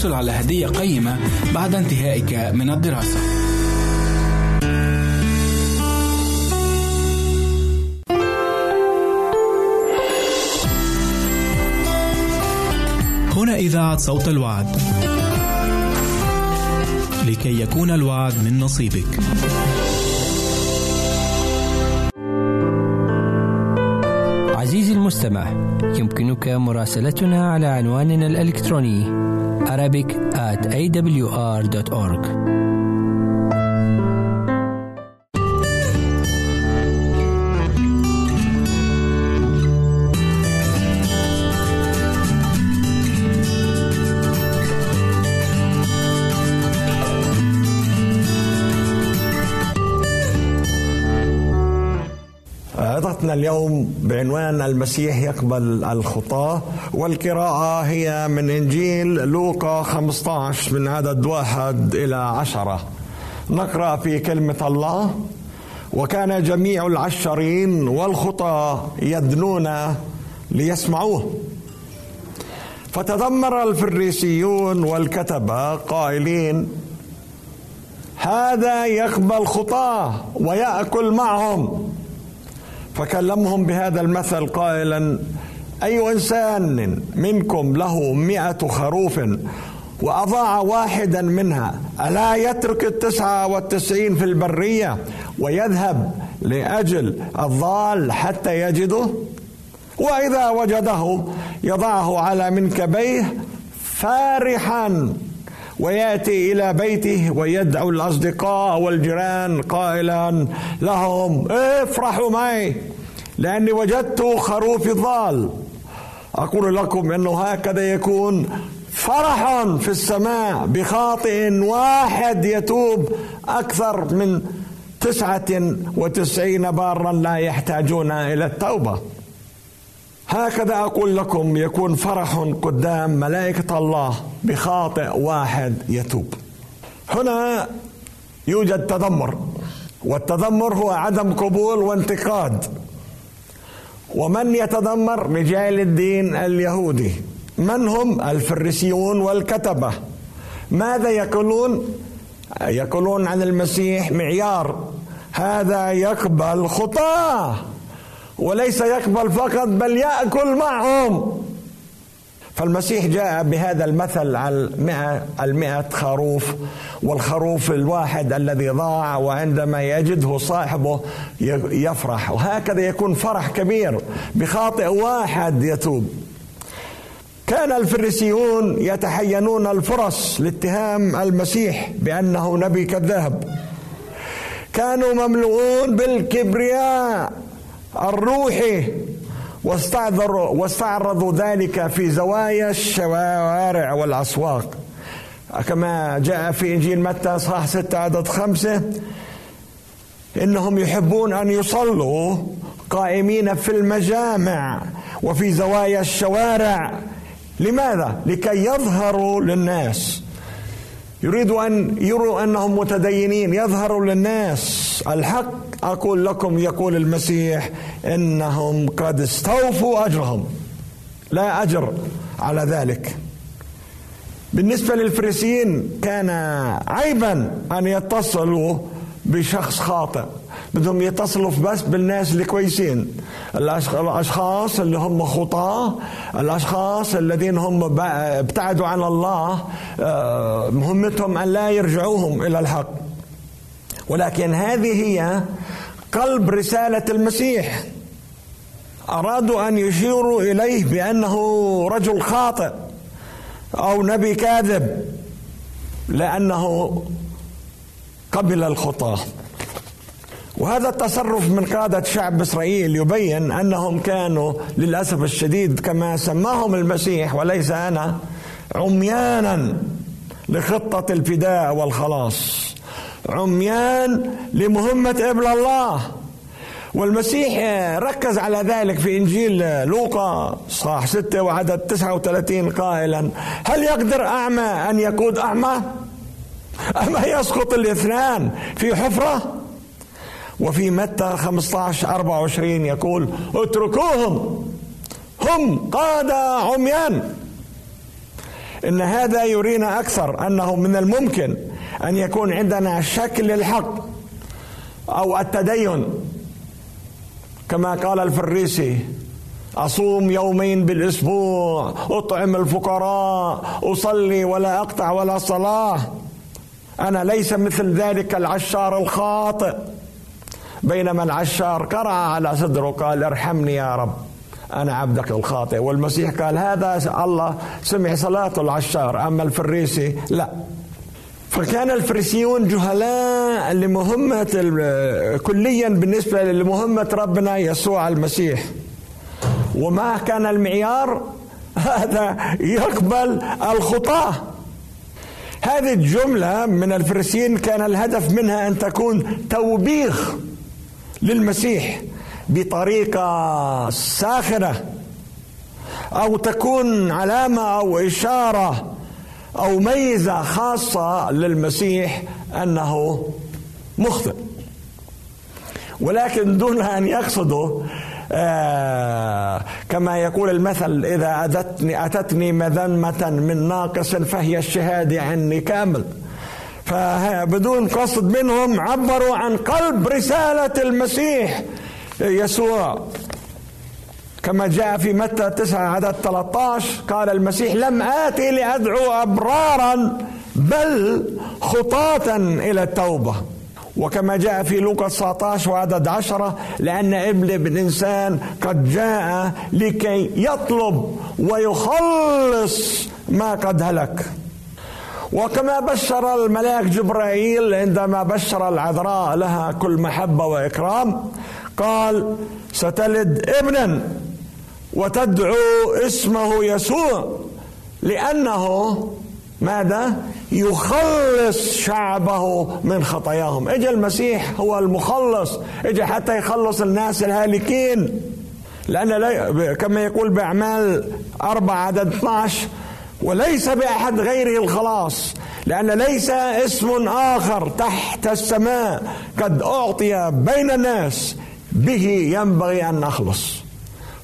وستحصل على هدية قيمة بعد انتهائك من الدراسة. هنا إذاعة صوت الوعد. لكي يكون الوعد من نصيبك. عزيزي المستمع يمكنك مراسلتنا على عنواننا الإلكتروني Arabic at awr.org عظتنا اليوم بعنوان المسيح يقبل الخطاة والقراءة هي من إنجيل لوقا 15 من عدد واحد إلى عشرة. نقرأ في كلمة الله وكان جميع العشرين والخطاة يدنون ليسمعوه فتذمر الفريسيون والكتبة قائلين هذا يقبل خطاة ويأكل معهم فكلمهم بهذا المثل قائلا أي إنسان منكم له مئة خروف وأضاع واحدا منها ألا يترك التسعة والتسعين في البرية ويذهب لأجل الضال حتى يجده؟ وإذا وجده يضعه على منكبيه فارحا. ويأتي إلى بيته ويدعو الأصدقاء والجيران قائلا لهم افرحوا معي لأني وجدت خروفي ضال أقول لكم انه هكذا يكون فرح في السماء بخاطئ واحد يتوب أكثر من تسعة وتسعين بارا لا يحتاجون إلى التوبة. هكذا أقول لكم يكون فرح قدام ملائكة الله بخاطئ واحد يتوب. هنا يوجد تذمر والتذمر هو عدم قبول وانتقاد. ومن يتذمر؟ رجال الدين اليهودي. من هم؟ الفريسيون والكتبة. ماذا يقولون؟ يقولون عن المسيح معيار. هذا يقبل خطاه. وليس يقبل فقط بل يأكل معهم. فالمسيح جاء بهذا المثل على المئة, المئة خروف والخروف الواحد الذي ضاع وعندما يجده صاحبه يفرح. وهكذا يكون فرح كبير بخاطئ واحد يتوب. كان الفريسيون يتحينون الفرص لاتهام المسيح بأنه نبي كذاب كانوا مملوءون بالكبرياء. الروحي واستعذروا واستعرضوا ذلك في زوايا الشوارع والأسواق كما جاء في إنجيل متى اصحاح ستة عدد خمسة إنهم يحبون أن يصلوا قائمين في المجامع وفي زوايا الشوارع لماذا؟ لكي يظهروا للناس يريدوا أن يروا أنهم متدينين. يظهروا للناس الحق. أقول لكم يقول المسيح إنهم قد استوفوا أجرهم. لا أجر على ذلك. بالنسبة للفريسيين كان عيبا أن يتصلوا بشخص خاطئ. بدهم يتصلوا بس بالناس الكويسين الأشخاص اللي هم خطاة الأشخاص الذين هم ابتعدوا عن الله آه، مهمتهم أن لا يرجعوهم إلى الحق. ولكن هذه هي قلب رسالة المسيح. أرادوا أن يشيروا إليه بأنه رجل خاطئ أو نبي كاذب لأنه قبل الخطاه وهذا التصرف من قادة شعب إسرائيل يبين أنهم كانوا للأسف الشديد كما سماهم المسيح وليس أنا عميانا لخطة الفداء والخلاص عميان لمهمة ابن الله. والمسيح ركز على ذلك في إنجيل لوقا صح ستة وعدد 39 قائلا هل يقدر أعمى أن يقود أعمى؟ أما يسقط الاثنان في حفرة؟ وفي متى 15 24 يقول اتركوهم هم قادة عميان. إن هذا يرينا أكثر أنه من الممكن أن يكون عندنا شك للحق أو التدين. كما قال الفريسي أصوم يومين بالأسبوع أطعم الفقراء أصلي ولا أقطع ولا صلاة. أنا ليس مثل ذلك العشار الخاطئ. بينما العشار قرع على صدره قال ارحمني يا رب أنا عبدك الخاطئ. والمسيح قال هذا الله سمع صلاة العشار أما الفريسي لا. فكان الفريسيون جهلاء لمهمة كليا بالنسبة لمهمة ربنا يسوع المسيح. وما كان المعيار؟ هذا يقبل الخطاه هذه الجملة من الفريسيين كان الهدف منها أن تكون توبيخ. للمسيح بطريقة ساخرة أو تكون علامة أو إشارة أو ميزة خاصة للمسيح أنه مخطئ. ولكن دون أن يقصدوا آه كما يقول المثل إذا أتتني, أتتني مذمة من ناقص فهي الشهادة عني كامل. فبدون قصد منهم عبروا عن قلب رسالة المسيح يسوع. كما جاء في متى 9 عدد 13 قال المسيح لم آتي لأدعو أبرارا بل خطاة إلى التوبة. وكما جاء في لوقا 19 وعدد عشرة لأن ابن الإنسان قد جاء لكي يطلب ويخلص ما قد هلك. وكما بشر الملاك جبرائيل عندما بشر العذراء لها كل محبة وإكرام قال ستلد ابنا وتدعو اسمه يسوع لأنه ماذا؟ يخلص شعبه من خطاياهم. اجى المسيح هو المخلص اجى حتى يخلص الناس الهالكين لأن كما يقول بأعمال أربعة عدد 12 وليس بأحد غيره الخلاص لأن ليس اسم آخر تحت السماء قد أعطي بين الناس به ينبغي أن نخلص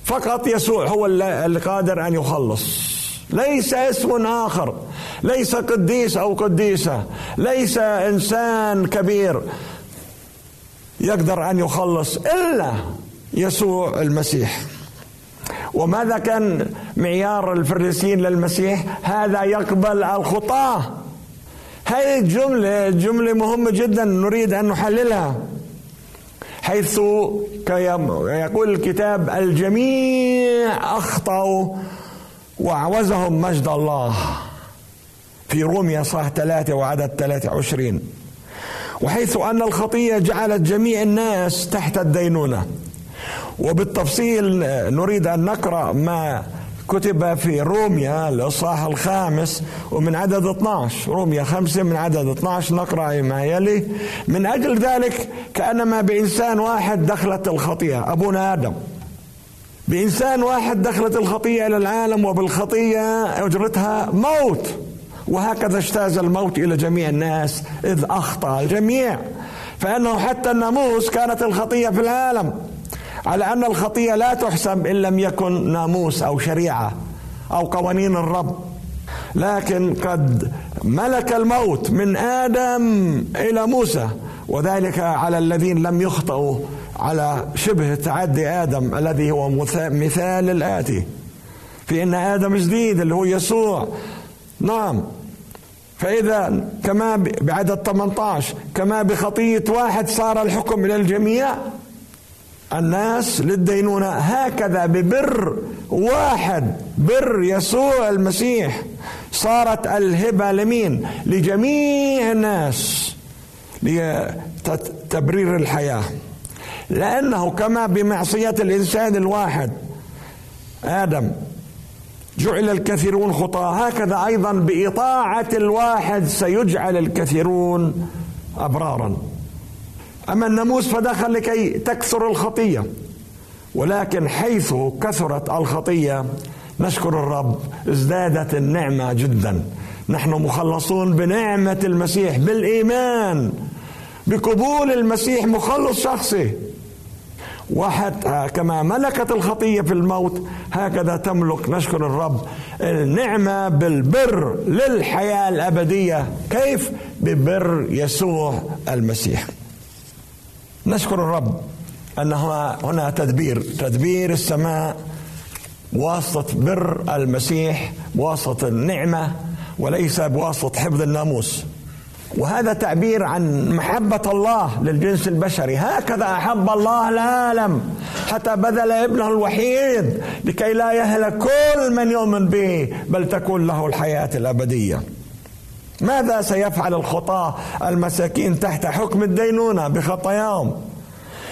فقط يسوع هو اللي قادر أن يخلص. ليس اسم آخر ليس قديس أو قديسة ليس إنسان كبير يقدر أن يخلص إلا يسوع المسيح. وماذا كان معيار الفريسيين للمسيح؟ هذا يقبل الخطاه هذه الجملة جملة مهمة جدا نريد أن نحللها. حيث يقول الكتاب الجميع أخطأوا وأعوزهم مجد الله. في روميا صح ثلاثة وعدد ثلاثة وعشرين. وحيث أن الخطية جعلت جميع الناس تحت الدينونة. وبالتفصيل نريد أن نقرأ ما كتب في روميا الإصحاح الخامس ومن عدد 12 روميا خمسة من عدد 12 نقرأ ما يلي. من أجل ذلك كأنما بإنسان واحد دخلت الخطيئة أبونا آدم. بإنسان واحد دخلت الخطيئة إلى العالم وبالخطية أجرتها موت. وهكذا اجتاز الموت إلى جميع الناس إذ أخطأ الجميع. فإنه حتى الناموس كانت الخطيه في العالم. على أن الخطية لا تحسب إن لم يكن ناموس أو شريعة أو قوانين الرب. لكن قد ملك الموت من آدم إلى موسى وذلك على الذين لم يخطئوا على شبه تعدي آدم الذي هو مثال الآتي. في إن آدم جديد اللي هو يسوع. نعم. فإذا كما بعدد 18 كما بخطية واحد صار الحكم إلى الجميع الناس للدينونة. هكذا ببر واحد بر يسوع المسيح صارت الهبة لمين؟ لجميع الناس لتبرير الحياة. لأنه كما بمعصية الإنسان الواحد آدم جعل الكثيرون خطاة. هكذا أيضا بإطاعة الواحد سيجعل الكثيرون أبرارا. أما الناموس فدخل لكي تكثر الخطية. ولكن حيث كثرت الخطية نشكر الرب ازدادت النعمة جدا. نحن مخلصون بنعمة المسيح بالإيمان بقبول المسيح مخلص شخصي. وحتى كما ملكت الخطية في الموت هكذا تملك نشكر الرب النعمة بالبر للحياة الأبدية. كيف؟ ببر يسوع المسيح. نشكر الرب أن هنا تدبير. تدبير السماء بواسطه بر المسيح بواسطه النعمة وليس بواسطة حفظ الناموس. وهذا تعبير عن محبة الله للجنس البشري. هكذا أحب الله العالم. حتى بذل ابنه الوحيد لكي لا يهلك كل من يؤمن به بل تكون له الحياة الأبدية. ماذا سيفعل الخطاة المساكين تحت حكم الدينونة بخطاياهم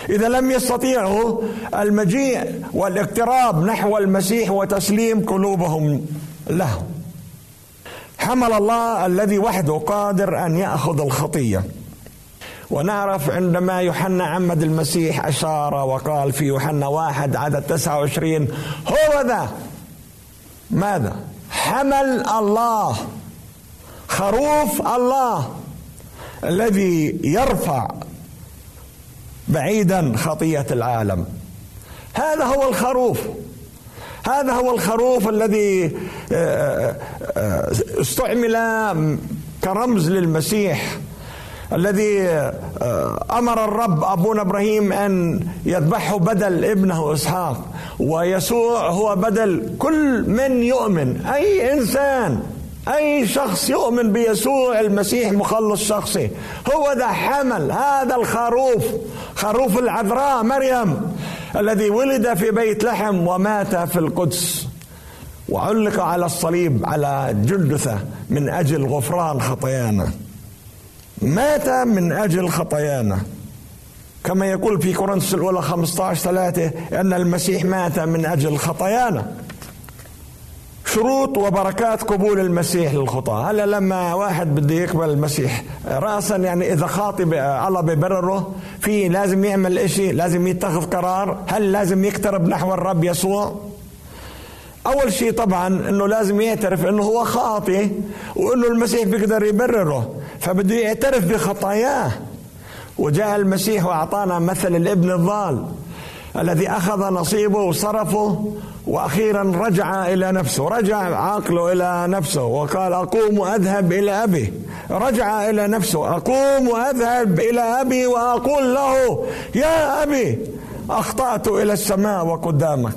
إذا لم يستطيعوا المجيء والاقتراب نحو المسيح وتسليم قلوبهم له. حمل الله الذي وحده قادر أن يأخذ الخطية. ونعرف عندما يوحنا عمد المسيح أشار وقال في يوحنا واحد عدد 29 هو ذا؟ ماذا؟ حمل الله خروف الله الذي يرفع بعيدا خطية العالم. هذا هو الخروف. هذا هو الخروف الذي آه، آه، استعمل كرمز للمسيح الذي آه، أمر الرب أبونا إبراهيم أن يذبحه بدل ابنه إسحاق ويسوع هو بدل كل من يؤمن أي إنسان أي شخص يؤمن بيسوع المسيح مخلص شخصي. هو ذا حمل هذا الخروف خروف العذراء مريم الذي ولد في بيت لحم ومات في القدس. وعلق على الصليب على جلدثة من أجل غفران خطايانا. مات من أجل خطايانا. كما يقول في كورنثوس الأولى 15 ثلاثة أن المسيح مات من أجل خطايانا. شروط وبركات قبول المسيح للخطاة. هلا لما واحد بده يقبل المسيح رأسا يعني إذا خاطب الله ببرره في لازم يعمل إشي لازم يتخذ قرار هل لازم يقترب نحو الرب يسوع؟ أول شيء طبعا أنه لازم يعترف أنه هو خاطئ وأنه المسيح بيقدر يبرره. فبده يعترف بخطاياه. وجاء المسيح وأعطانا مثل الابن الضال. الذي أخذ نصيبه وصرفه وأخيرا رجع إلى نفسه رجع عقله إلى نفسه وقال أقوم واذهب إلى أبي. رجع إلى نفسه أقوم واذهب إلى أبي وأقول له يا أبي أخطأت إلى السماء وقدامك.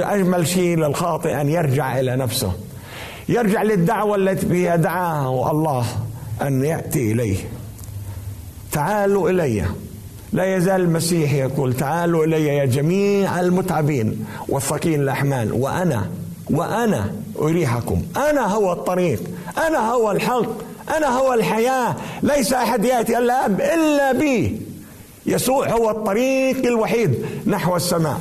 أجمل شيء للخاطئ أن يرجع إلى نفسه. يرجع للدعوة التي دعاه الله أن يأتي إليه. تعالوا إلي. لا يزال المسيح يقول تعالوا إلي يا جميع المتعبين والثقيل الأحمال وأنا وأنا أريحكم. أنا هو الطريق أنا هو الحق أنا هو الحياة. ليس أحد يأتي الاب إلا بي. يسوع هو الطريق الوحيد نحو السماء.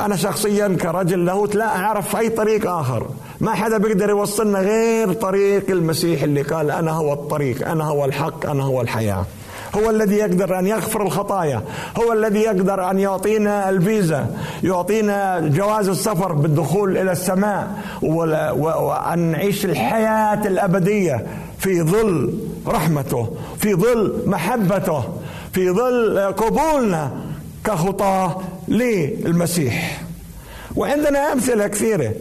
أنا شخصيا كرجل لاهوت لا أعرف أي طريق آخر. ما حدا بيقدر يوصلنا غير طريق المسيح اللي قال أنا هو الطريق أنا هو الحق أنا هو الحياة. هو الذي يقدر أن يغفر الخطايا هو الذي يقدر أن يعطينا الفيزا يعطينا جواز السفر بالدخول إلى السماء وأن نعيش الحياة الأبدية في ظل رحمته في ظل محبته في ظل قبولنا كخطاه للمسيح. وعندنا أمثلة كثيرة.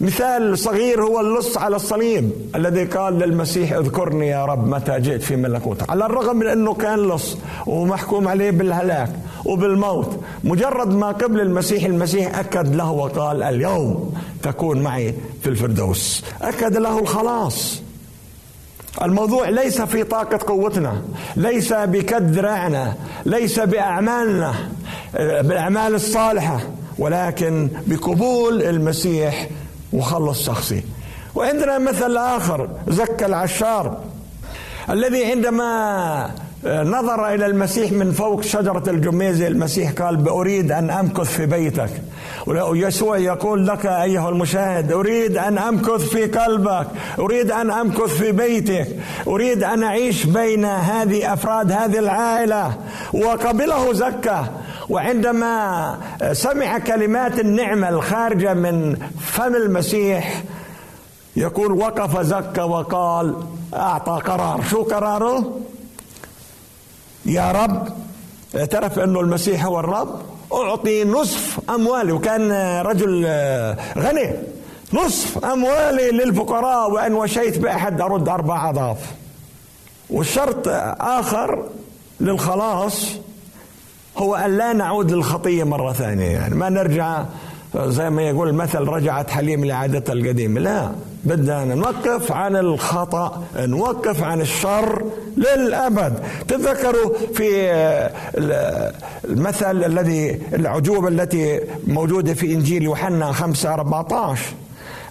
مثال صغير هو اللص على الصليب الذي قال للمسيح اذكرني يا رب متى جئت في ملكوتك على الرغم من أنه كان لص ومحكوم عليه بالهلاك وبالموت مجرد ما قبل المسيح المسيح أكد له وقال اليوم تكون معي في الفردوس. أكد له الخلاص الموضوع ليس في طاقة قوتنا ليس بكد ذراعنا ليس بأعمالنا بالأعمال الصالحة ولكن بقبول المسيح مخلص شخصي. وعندنا مثل آخر زكى العشار الذي عندما نظر إلى المسيح من فوق شجرة الجميزة المسيح قال بأريد أن أمكث في بيتك. ويسوع يقول لك أيها المشاهد أريد أن أمكث في قلبك أريد أن أمكث في بيتك أريد أن أعيش بين هذه أفراد هذه العائلة. وقبله زكى وعندما سمع كلمات النعمة الخارجة من فم المسيح يقول وقف زكى وقال أعطى قرار. شو قراره؟ يا رب اعترف أنه المسيح هو الرب أعطي نصف أموالي. وكان رجل غني. نصف أموالي للفقراء وإن وشيت بأحد أرد أربع أضعاف. والشرط آخر للخلاص هو أن لا نعود للخطية مرة ثانية. يعني ما نرجع زي ما يقول المثل رجعت حليم لعادتها القديمة. لا بدنا نوقف عن الخطأ نوقف عن الشر للأبد. تذكروا في المثل الذي العجوبة التي موجودة في إنجيل يوحنا 5 14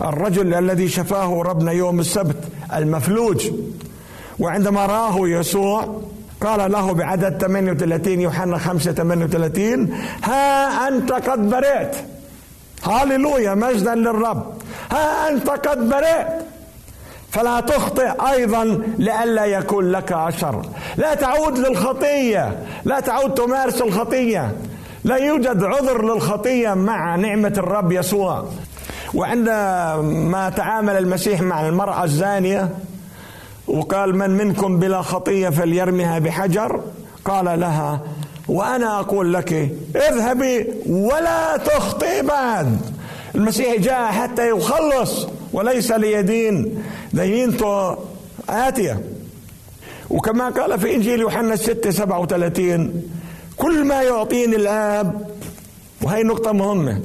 الرجل الذي شفاه ربنا يوم السبت المفلوج. وعندما رآه يسوع قال له بعدد 38 يوحنا 5 38 ها أنت قد برئت. هاليلويا مجدا للرب. ها أنت قد برئت. فلا تخطئ أيضا لئلا يكون لك شر لا تعود للخطية. لا تعود تمارس الخطية. لا يوجد عذر للخطية مع نعمة الرب يسوع. وعندما تعامل المسيح مع المرأة الزانية وقال من منكم بلا خطية فليرمها بحجر؟ قال لها وأنا أقول لك اذهبي ولا تخطئ بعد. المسيح جاء حتى يخلص وليس ليدين. دينته آتية. وكما قال في إنجيل يوحنا 6 37 كل ما يعطيني الآب وهي نقطة مهمة.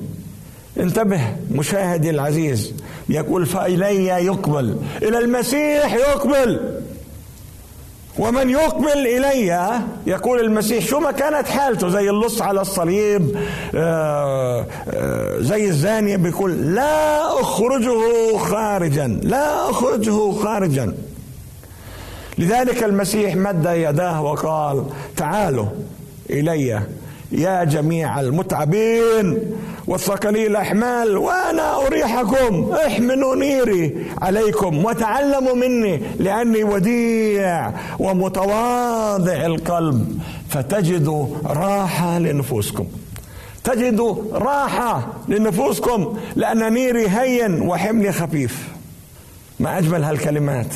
انتبه مشاهدي العزيز يقول فإلي يقبل. إلى المسيح يقبل. ومن يقبل إلي يقول المسيح شو ما كانت حالته زي اللص على الصليب آه، آه، زي الزانية بيقول لا أخرجه خارجا لا أخرجه خارجا. لذلك المسيح مد يداه وقال تعالوا إلي. يا جميع المتعبين والثقلي الأحمال وأنا أريحكم. احملوا نيري عليكم وتعلموا مني لأني وديع ومتواضع القلب. فتجدوا راحة لنفوسكم. تجدوا راحة لنفوسكم لأن نيري هين وحملي خفيف. ما أجمل هالكلمات.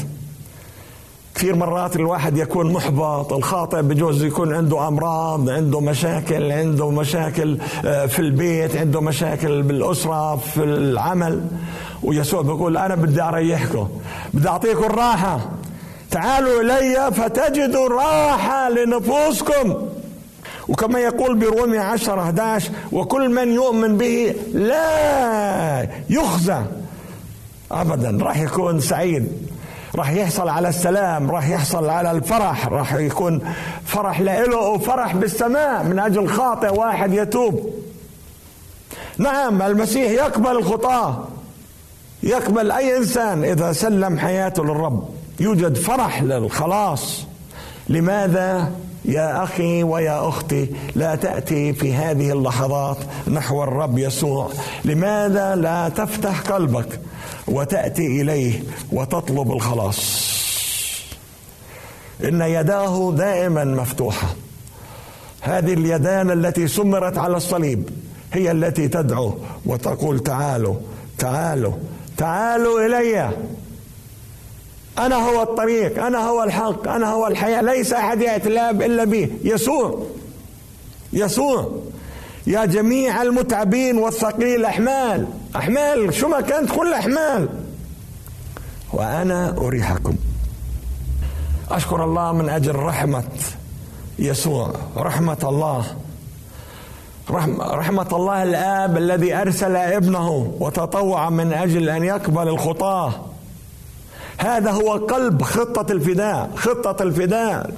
كثير مرات الواحد يكون محبط الخاطئ بجوز يكون عنده أمراض عنده مشاكل عنده مشاكل آه، في البيت عنده مشاكل بالأسرة في العمل. ويسوع بيقول أنا بدي أريحكم بدي أعطيكم الراحة تعالوا إلي فتجدوا راحة لنفوسكم. وكما يقول برومي 10 11 وكل من يؤمن به لا يخزى. ابدا راح يكون سعيد. راح يحصل على السلام راح يحصل على الفرح راح يكون فرح له وفرح بالسماء من أجل خاطئ واحد يتوب. نعم المسيح يقبل الخطاة يقبل أي إنسان إذا سلم حياته للرب. يوجد فرح للخلاص. لماذا؟ يا أخي ويا أختي لا تأتي في هذه اللحظات نحو الرب يسوع. لماذا لا تفتح قلبك؟ وتأتي إليه وتطلب الخلاص. إن يداه دائما مفتوحة. هذه اليدان التي سمرت على الصليب هي التي تدعو وتقول تعالوا تعالوا تعالوا إلي. أنا هو الطريق أنا هو الحق أنا هو الحياة. ليس أحد ياتي إلا به. يسوع يسوع. يا جميع المتعبين والثقيل احمال أحمال شو ما كانت كل أحمال. وأنا أريحكم. أشكر الله من أجل رحمة يسوع رحمة الله. رحمة الله الآب الذي أرسل ابنه وتطوع من أجل أن يقبل الخطاة. هذا هو قلب خطة الفداء خطة الفداء.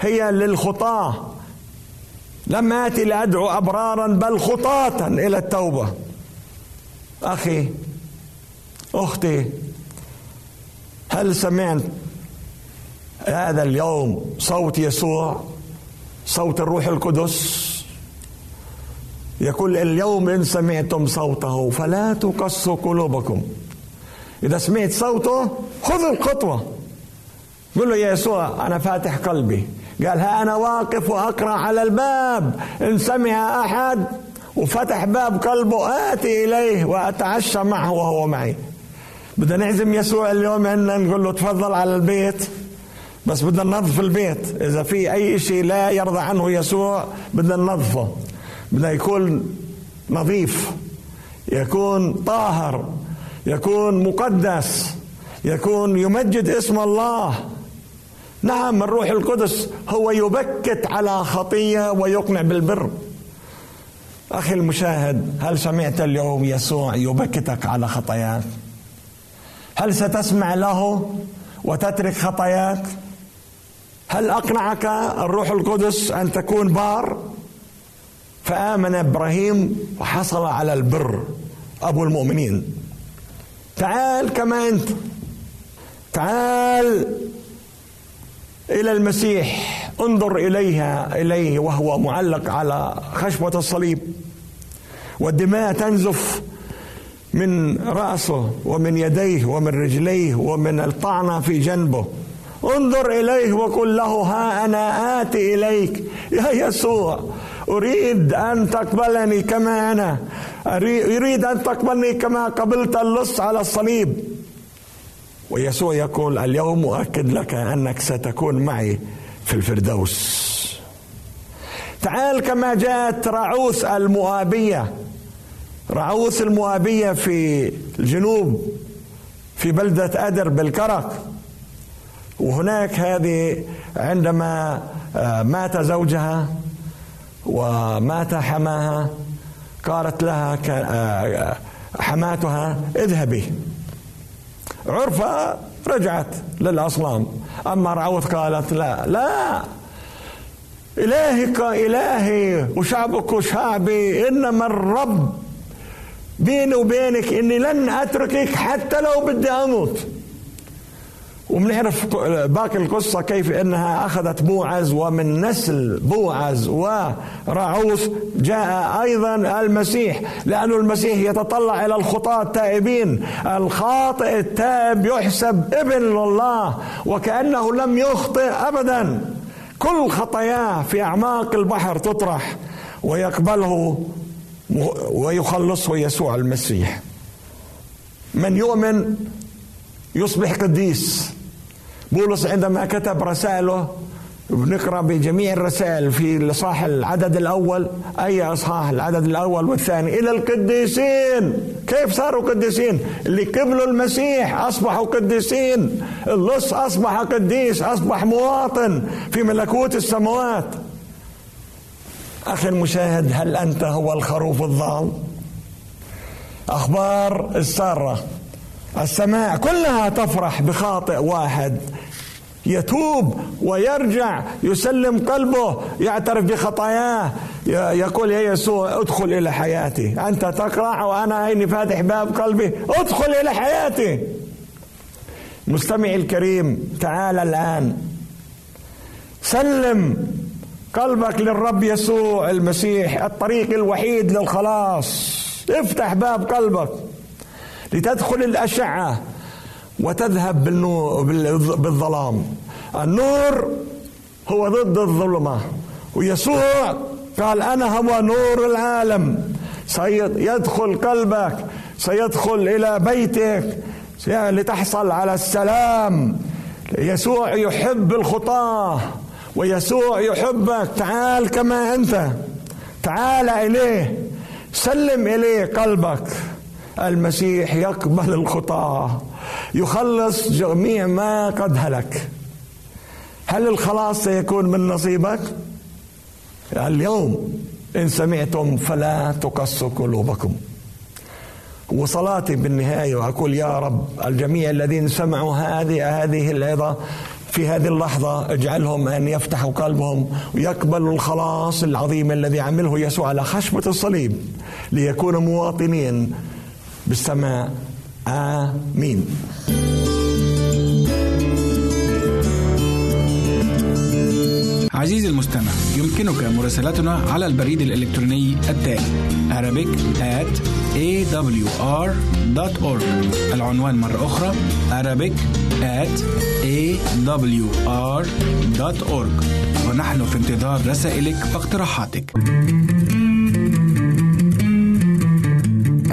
هي للخطاة. لم آتي لأدعو أبرارا بل خطاة إلى التوبة. أخي أختي هل سمعت هذا اليوم صوت يسوع صوت الروح القدس؟ يقول اليوم إن سمعتم صوته فلا تقصوا قلوبكم. إذا سمعت صوته خذ الخطوة. قل له يا يسوع أنا فاتح قلبي. قال ها أنا واقف وأقرأ على الباب. إن سمع أحد وفتح باب قلبه آتي إليه وأتعشى معه وهو معي. بدنا نعزم يسوع اليوم عندنا نقول له تفضل على البيت. بس بدنا ننظف البيت. إذا في أي شيء لا يرضى عنه يسوع بدنا ننظفه. بدنا يكون نظيف يكون طاهر يكون مقدس يكون يمجد اسم الله. نعم الروح القدس هو يبكت على خطية ويقنع بالبر. أخي المشاهد هل سمعت اليوم يسوع يبكتك على خطاياك؟ هل ستسمع له وتترك خطاياك؟ هل أقنعك الروح القدس أن تكون بار؟ فآمن إبراهيم وحصل على البر أبو المؤمنين. تعال كما أنت. تعال إلى المسيح. انظر إليها إليه وهو معلق على خشبة الصليب. والدماء تنزف من رأسه ومن يديه ومن رجليه ومن الطعنة في جنبه. انظر إليه وقل له ها أنا آتي إليك. يا يسوع أريد أن تقبلني كما أنا. اريد أن تقبلني كما قبلت اللص على الصليب. ويسوع يقول اليوم أؤكد لك أنك ستكون معي في الفردوس. تعال كما جاءت راعوث المؤابية. راعوث المؤابية في الجنوب في بلدة أدر بالكرك. وهناك هذه عندما آه، مات زوجها ومات حماها قالت لها آه، حماتها اذهبي. عرفة رجعت للأصنام. أما رعوت قالت لا لا. إلهك إلهي وشعبك شعبي إنما الرب بيني وبينك إني لن أتركك حتى لو بدي أموت. وبنعرف باقي القصة كيف إنها أخذت بوعز ومن نسل بوعز ورعوس جاء أيضا المسيح لأن المسيح يتطلع إلى الخطاة التائبين. الخاطئ التائب يحسب ابن لله وكأنه لم يخطئ ابدا. كل خطاياه في أعماق البحر تطرح ويقبله ويخلصه يسوع المسيح. من يؤمن يصبح قديس. بولس عندما كتب رسائله بنقرأ بجميع الرسائل في الاصحاح العدد الأول أي اصحاح العدد الأول والثاني؟ إلى القديسين. كيف صاروا قديسين؟ اللي قبلوا المسيح أصبحوا قديسين. اللص أصبح قديس أصبح مواطن في ملكوت السماوات أخي المشاهد هل أنت هو الخروف الضال أخبار السارة. السماء كلها تفرح بخاطئ واحد. يتوب ويرجع يسلم قلبه يعترف بخطاياه يقول يا يسوع ادخل إلى حياتي. أنت تقرع وأنا عيني فاتح باب قلبي ادخل إلى حياتي. مستمعي الكريم تعال الآن. سلم قلبك للرب يسوع المسيح الطريق الوحيد للخلاص. افتح باب قلبك. لتدخل الأشعة وتذهب بالظلام. النور هو ضد الظلمة. ويسوع قال أنا هو نور العالم. سيدخل قلبك سيدخل إلى بيتك لتحصل على السلام. يسوع يحب الخطاة ويسوع يحبك. تعال كما أنت. تعال إليه. سلم إليه قلبك. المسيح يقبل الخطاة يخلص جميع ما قد هلك. هل الخلاص سيكون من نصيبك؟ اليوم إن سمعتم فلا تقصوا قلوبكم. وصلاتي بالنهاية وأقول يا رب الجميع الذين سمعوا هذه هذه العظة في هذه اللحظة اجعلهم أن يفتحوا قلبهم ويقبلوا الخلاص العظيم الذي عمله يسوع على خشبة الصليب ليكونوا مواطنين بالسماء. آمين. عزيزي المستمع يمكنك مراسلتنا على البريد الإلكتروني التالي Arabic at awr.org العنوان مرة أخرى Arabic at awr.org ونحن في انتظار رسائلك واقتراحاتك.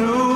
do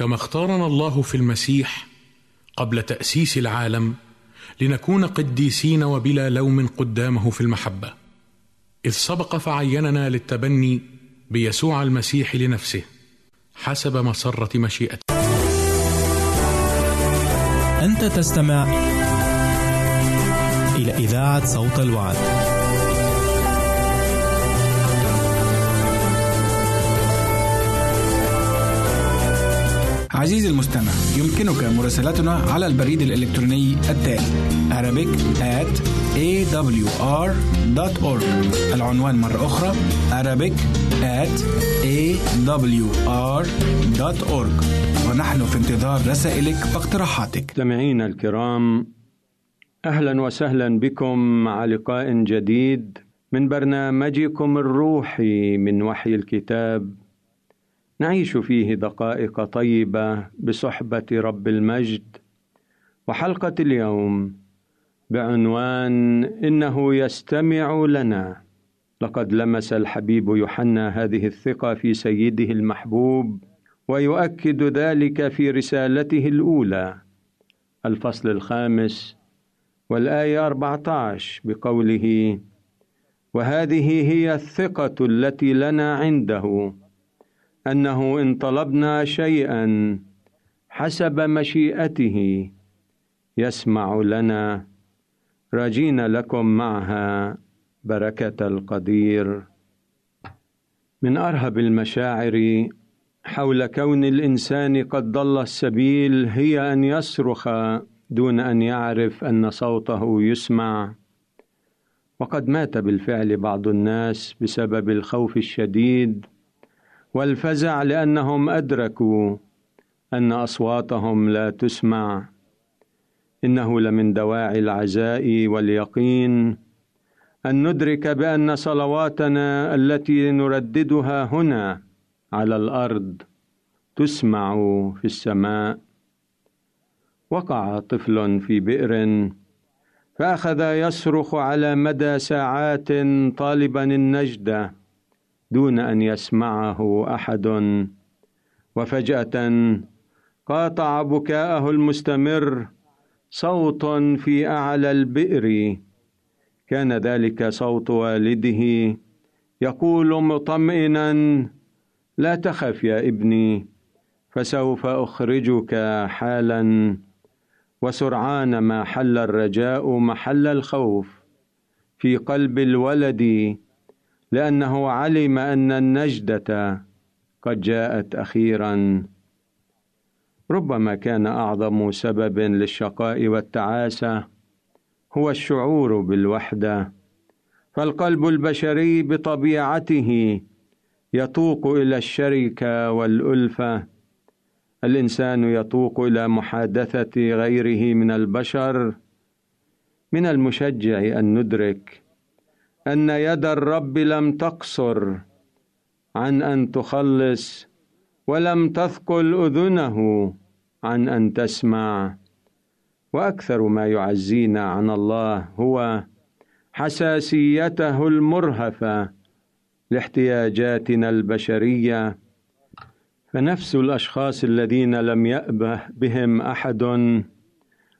كما اختارنا الله في المسيح قبل تأسيس العالم لنكون قديسين وبلا لوم قدامه في المحبة إذ سبق فعيننا للتبني بيسوع المسيح لنفسه حسب مسرة مشيئته أنت تستمع إلى إذاعة صوت الوعد. عزيزي المستمع يمكنك مراسلتنا على البريد الإلكتروني التالي Arabic at awr.org العنوان مرة أخرى Arabic at awr.org ونحن في انتظار رسائلك واقتراحاتك. مستمعينا الكرام أهلا وسهلا بكم مع لقاء جديد من برنامجكم الروحي من وحي الكتاب نعيش فيه دقائق طيبة بصحبة رب المجد. وحلقة اليوم بعنوان إنه يستمع لنا. لقد لمس الحبيب يوحنا هذه الثقة في سيده المحبوب ويؤكد ذلك في رسالته الأولى. الفصل الخامس والآية 14 بقوله وهذه هي الثقة التي لنا عنده أنه إن طلبنا شيئا حسب مشيئته يسمع لنا راجين لكم معها بركة القدير. من أرهب المشاعر حول كون الإنسان قد ضل السبيل هي أن يصرخ دون أن يعرف أن صوته يسمع. وقد مات بالفعل بعض الناس بسبب الخوف الشديد والفزع لأنهم أدركوا أن أصواتهم لا تسمع. إنه لمن دواعي العزاء واليقين أن ندرك بأن صلواتنا التي نرددها هنا على الأرض تسمع في السماء. وقع طفل في بئر فأخذ يصرخ على مدى ساعات طالبا النجدة دون أن يسمعه أحد. وفجأة قاطع بكاءه المستمر صوت في أعلى البئر. كان ذلك صوت والده يقول مطمئنا لا تخف يا ابني فسوف أخرجك حالا. وسرعان ما حل الرجاء محل الخوف. في قلب الولد لأنه علم أن النجدة قد جاءت أخيرا. ربما كان أعظم سبب للشقاء والتعاسة هو الشعور بالوحدة فالقلب البشري بطبيعته يتوق إلى الشركة والألفة. الإنسان يتوق إلى محادثة غيره من البشر من المشجع أن ندرك أن يد الرب لم تقصر عن أن تخلص ولم تثقل أذنه عن أن تسمع. وأكثر ما يعزينا عن الله هو حساسيته المرهفة لاحتياجاتنا البشرية. فنفس الأشخاص الذين لم يأبه بهم أحد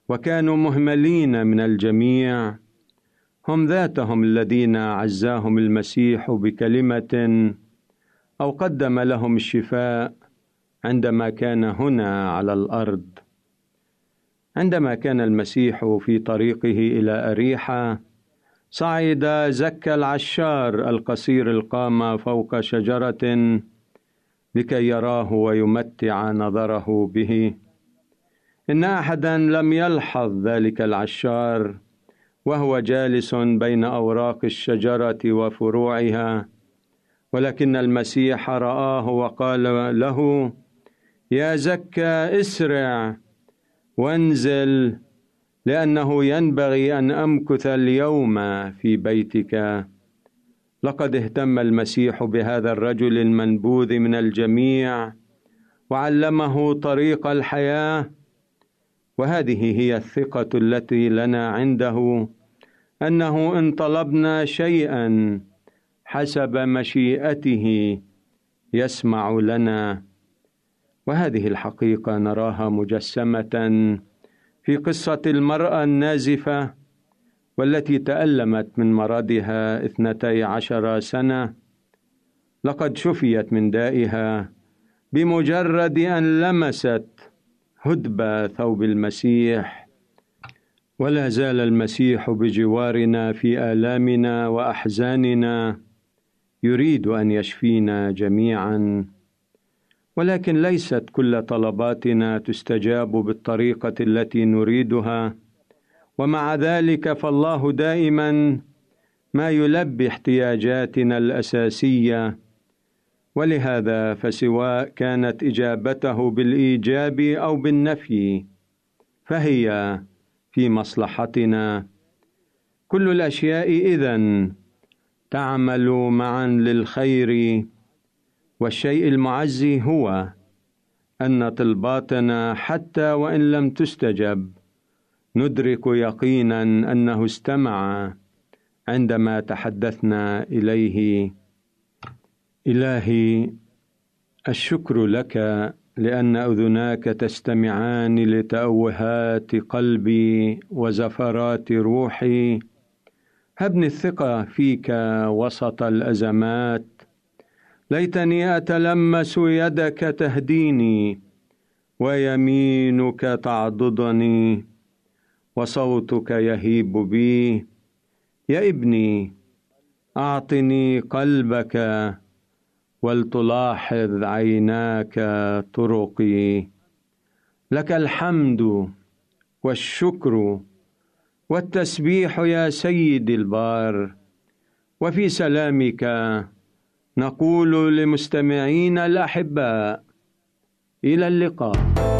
وكانوا مهملين من الجميع هم ذاتهم الذين عزاهم المسيح بكلمة أو قدم لهم الشفاء عندما كان هنا على الأرض. عندما كان المسيح في طريقه إلى أريحة صعد زكى العشار القصير القامه فوق شجرة لكي يراه ويمتع نظره به. إن أحدا لم يلحظ ذلك العشار وهو جالس بين أوراق الشجرة وفروعها ولكن المسيح رآه وقال له يا زكى اسرع وانزل لأنه ينبغي أن أمكث اليوم في بيتك. لقد اهتم المسيح بهذا الرجل المنبوذ من الجميع وعلمه طريق الحياة وهذه هي الثقة التي لنا عنده. أنه إن طلبنا شيئا حسب مشيئته يسمع لنا. وهذه الحقيقة نراها مجسمة في قصة المرأة النازفة والتي تألمت من مرضها اثنتي عشر سنة. لقد شفيت من دائها بمجرد أن لمست هدب ثوب المسيح ولا زال المسيح بجوارنا في آلامنا وأحزاننا يريد أن يشفينا جميعا. ولكن ليست كل طلباتنا تستجاب بالطريقة التي نريدها. ومع ذلك فالله دائما ما يلبي احتياجاتنا الأساسية. ولهذا فسواء كانت إجابته بالإيجاب أو بالنفي فهي في مصلحتنا. كل الأشياء إذن تعمل معا للخير والشيء المعزي هو أن طلباتنا حتى وإن لم تستجب. ندرك يقينا أنه استمع عندما تحدثنا إليه. إلهي الشكر لك لأن أذناك تستمعان لتأوهات قلبي وزفرات روحي. هبني الثقة فيك وسط الأزمات. ليتني أتلمس يدك تهديني ويمينك تعضدني وصوتك يهيب بي. يا ابني أعطني قلبك ولتلاحظ عيناك طرقي. لك الحمد والشكر والتسبيح يا سيدي البار. وفي سلامك نقول لمستمعينا الأحباء إلى اللقاء.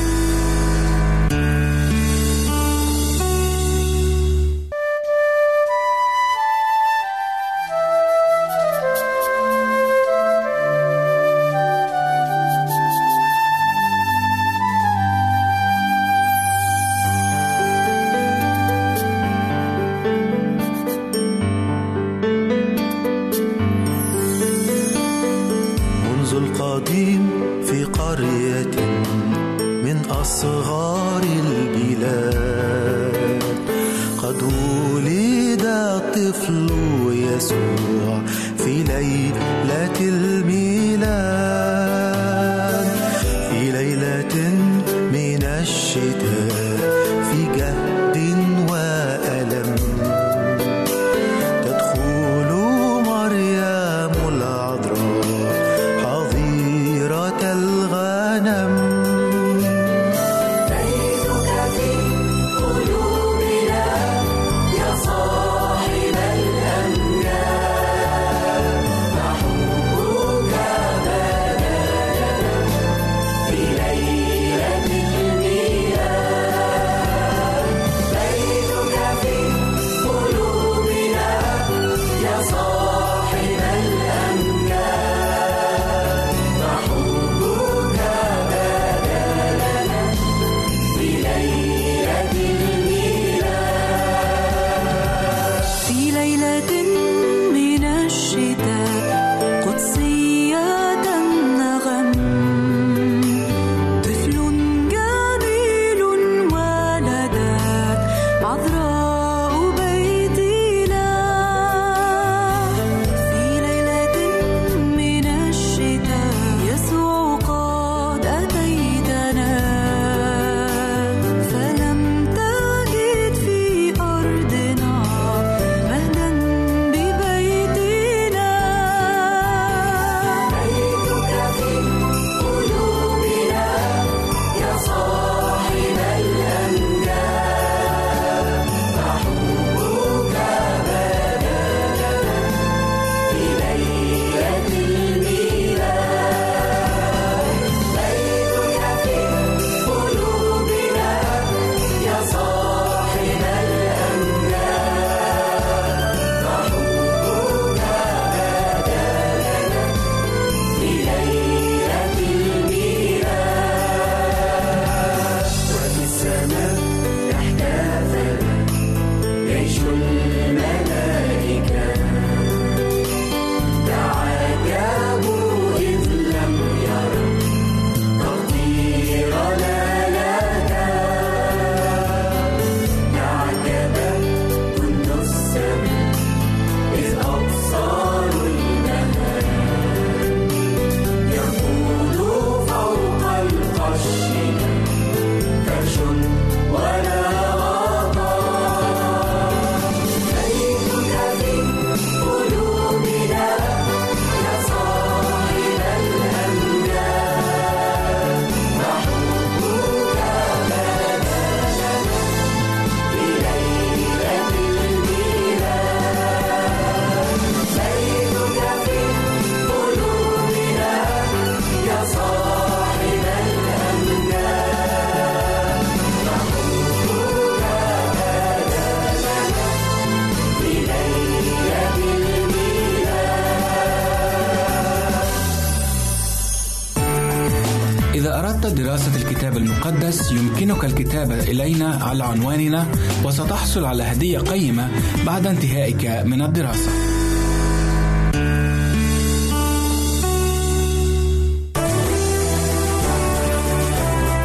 على عنواننا وستحصل على هدية قيمة بعد انتهائك من الدراسة.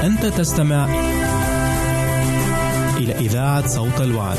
أنت تستمع إلى إذاعة صوت الوعد.